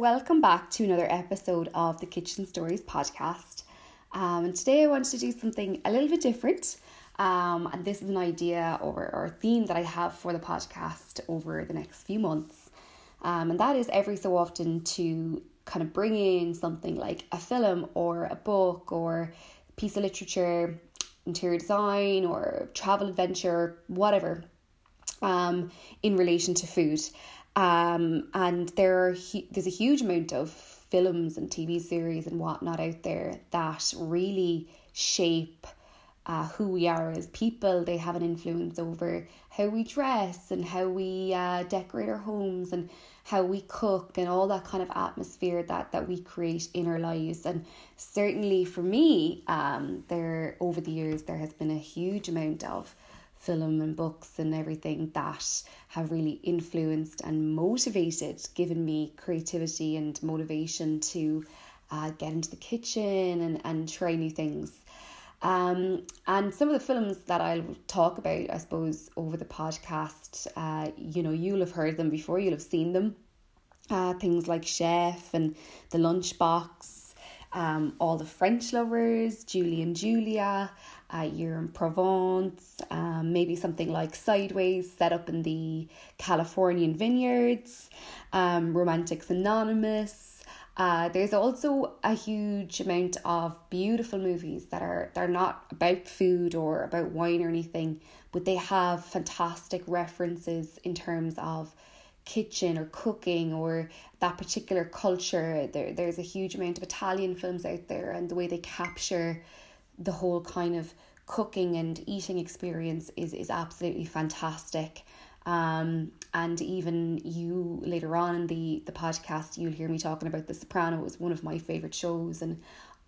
welcome back to another episode of the Kitchen Stories podcast. Um, and today I wanted to do something a little bit different. Um, and this is an idea or, or theme that I have for the podcast over the next few months. Um, and that is every so often to kind of bring in something like a film or a book or a piece of literature, interior design or travel adventure, whatever, um, in relation to food. Um, and there are there's a huge amount of films and TV series and whatnot out there that really shape uh, who we are as people. They have an influence over how we dress and how we uh, decorate our homes and how we cook and all that kind of atmosphere that that we create in our lives. And certainly for me, um, there over the years there has been a huge amount of film and books and everything that have really influenced and motivated, given me creativity and motivation to uh, get into the kitchen and, and try new things. Um, and some of the films that I'll talk about, I suppose, over the podcast, uh, you know, you'll have heard them before, you'll have seen them. Uh, things like Chef and The Lunchbox, um, All the French Lovers, Julie and Julia, uh, you're in Provence, um, maybe something like Sideways set up in the Californian vineyards, um, Romantics Anonymous. Uh, there's also a huge amount of beautiful movies that are they're not about food or about wine or anything, but they have fantastic references in terms of kitchen or cooking or that particular culture. There, there's a huge amount of Italian films out there, and the way they capture the whole kind of cooking and eating experience is is absolutely fantastic. Um, and even you later on in the the podcast, you'll hear me talking about The Sopranos, one of my favorite shows, and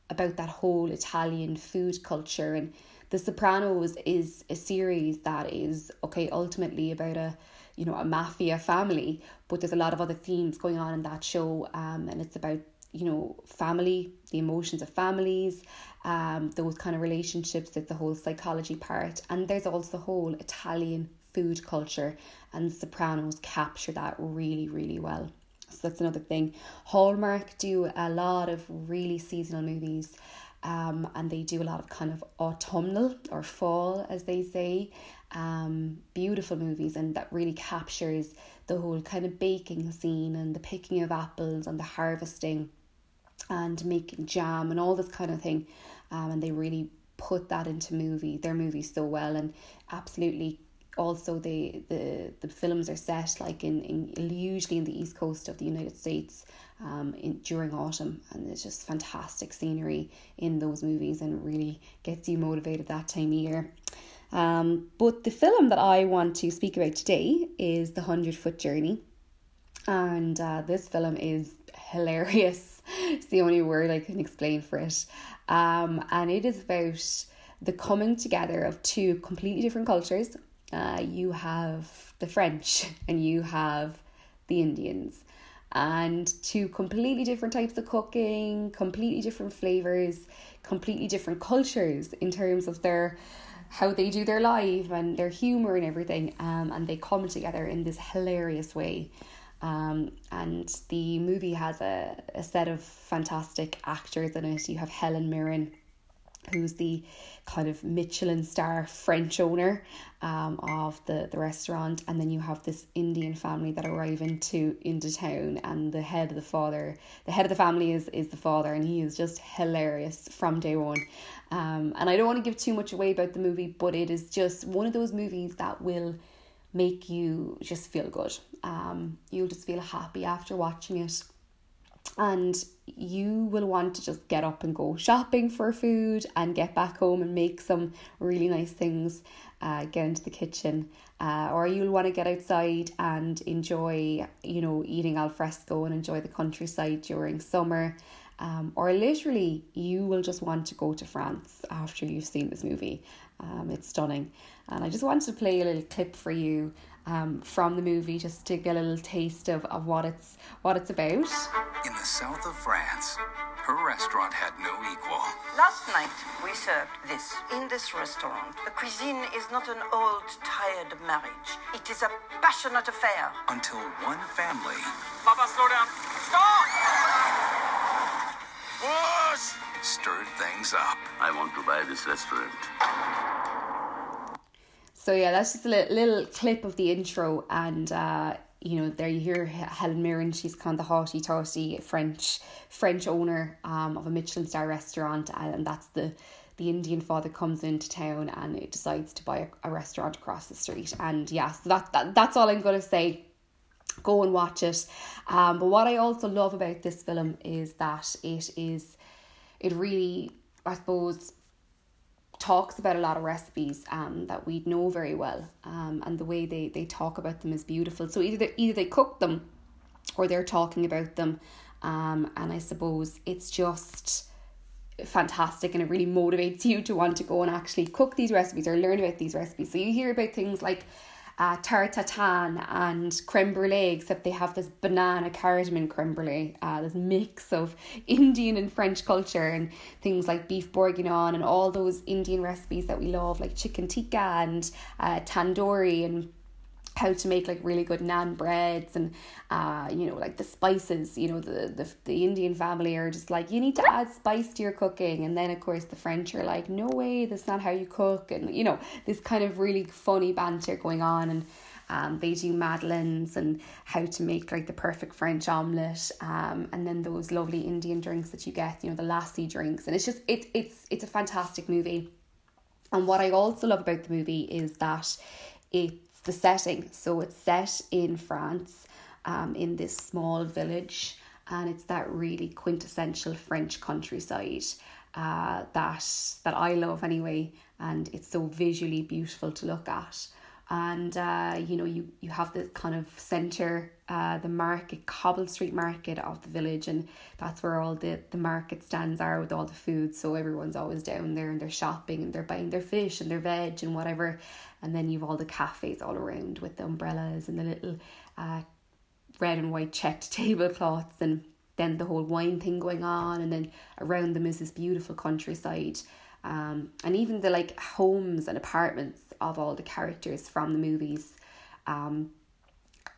about that whole Italian food culture. And The Sopranos is a series that is okay, ultimately about a you know a mafia family, but there's a lot of other themes going on in that show, um, and it's about you know family, the emotions of families, um, those kind of relationships, it's the whole psychology part, and there's also the whole Italian food culture, and Sopranos capture that really, really well. So that's another thing. Hallmark do a lot of really seasonal movies. Um, and they do a lot of kind of autumnal or fall, as they say, um, beautiful movies, and that really captures the whole kind of baking scene and the picking of apples and the harvesting and making jam and all this kind of thing. Um, and they really put that into movie their movies so well and absolutely also the the the films are set like in, in usually in the east coast of the United States um in during autumn and it's just fantastic scenery in those movies and really gets you motivated that time of year. Um, but the film that I want to speak about today is The Hundred Foot Journey, and uh, this film is hilarious it's the only word I can explain for it. Um, and it is about the coming together of two completely different cultures. Uh, you have the French and you have the Indians, and two completely different types of cooking, completely different flavors, completely different cultures in terms of their how they do their life and their humor and everything. Um, and they come together in this hilarious way. Um, and the movie has a, a set of fantastic actors in it. You have Helen Mirren, who's the kind of Michelin star French owner um, of the, the restaurant, and then you have this Indian family that arrive into into town, and the head of the father, the head of the family is is the father, and he is just hilarious from day one. Um, and I don't want to give too much away about the movie, but it is just one of those movies that will make you just feel good. Um, you'll just feel happy after watching it. And you will want to just get up and go shopping for food and get back home and make some really nice things, uh, get into the kitchen. Uh, or you'll want to get outside and enjoy, you know, eating al fresco and enjoy the countryside during summer. Um, or literally, you will just want to go to France after you've seen this movie. Um, it's stunning. And I just wanted to play a little clip for you um, from the movie just to get a little taste of, of what it's what it's about. In the south of France, Her restaurant had no equal. Last night we served this. In this restaurant, the cuisine is not an old, tired marriage. It is a passionate affair. Until one family. Papa, slow down. Stop! Push! Stirred things up. I want to buy this restaurant. So yeah, that's just a little, little clip of the intro, and uh, you know there you hear Helen Mirren. She's kind of the haughty taughty French French owner um, of a Michelin star restaurant, and that's the the Indian father comes into town and it decides to buy a, a restaurant across the street. And yeah, so that, that that's all I'm gonna say. Go and watch it. Um, but what I also love about this film is that it is, it really, I suppose, talks about a lot of recipes um, that we know very well. Um, and the way they, they talk about them is beautiful. So either they, either they cook them or they're talking about them. Um, and I suppose it's just fantastic and it really motivates you to want to go and actually cook these recipes or learn about these recipes. So you hear about things like uh, tarte tatin and creme brulee, except they have this banana cardamom creme brulee, uh, this mix of Indian and French culture and things like beef bourguignon and all those Indian recipes that we love, like chicken tikka and uh, tandoori and how to make like really good naan breads and uh you know like the spices you know the, the the indian family are just like you need to add spice to your cooking. And then of course the french are like no way that's not how you cook. And you know this kind of really funny banter going on and um, they do madeleines and how to make like the perfect French omelette, um, and then those lovely Indian drinks that you get, you know, the lassi drinks, and it's just it's it's it's a fantastic movie. And what I also love about the movie is that it the setting. So it's set in France, um, in this small village, and it's that really quintessential French countryside uh, that that I love anyway, and it's so visually beautiful to look at and uh, you know you you have the kind of center uh, the market cobble street market of the village. And that's where all the the market stands are with all the food. So everyone's always down there and they're shopping and they're buying their fish and their veg and whatever. And then you've all the cafes all around with the umbrellas and the little uh, red and white checked tablecloths. And then the whole wine thing going on. And then around them is this beautiful countryside. Um, and even the like homes and apartments of all the characters from the movies um,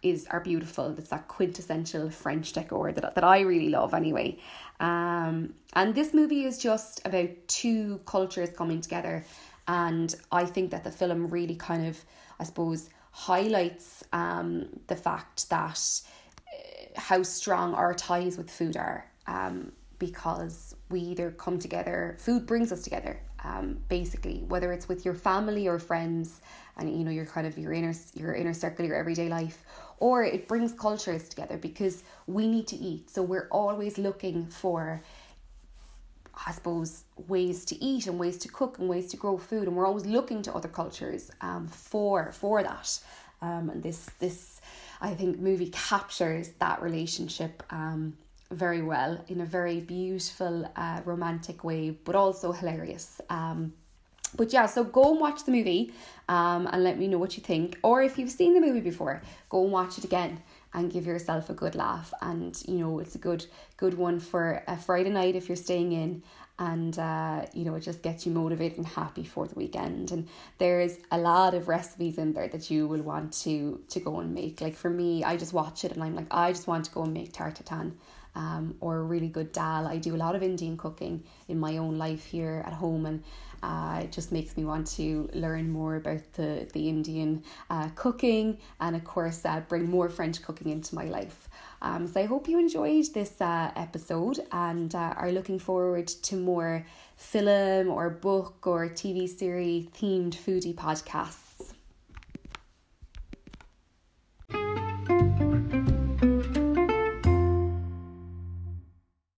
is are beautiful. It's that quintessential French decor that, that I really love anyway. Um, and this movie is just about two cultures coming together. And I think that the film really kind of, I suppose, highlights um, the fact that uh, how strong our ties with food are. Um, because we either come together, food brings us together, um, basically, whether it's with your family or friends and you know your kind of your inner your inner circle, your everyday life, or it brings cultures together because we need to eat. So we're always looking for I suppose ways to eat and ways to cook and ways to grow food and we're always looking to other cultures um for for that. Um and this this I think movie captures that relationship um very well in a very beautiful, uh, romantic way, but also hilarious. Um, but yeah, so go and watch the movie um, and let me know what you think. Or if you've seen the movie before, go and watch it again and give yourself a good laugh. And you know, it's a good good one for a Friday night if you're staying in and uh, you know it just gets you motivated and happy for the weekend and there's a lot of recipes in there that you will want to to go and make like for me I just watch it and I'm like I just want to go and make tatin um, or a really good dal. I do a lot of Indian cooking in my own life here at home, and uh, it just makes me want to learn more about the, the Indian uh, cooking and, of course, uh, bring more French cooking into my life. Um, so I hope you enjoyed this uh, episode and uh, are looking forward to more film or book or TV series themed foodie podcasts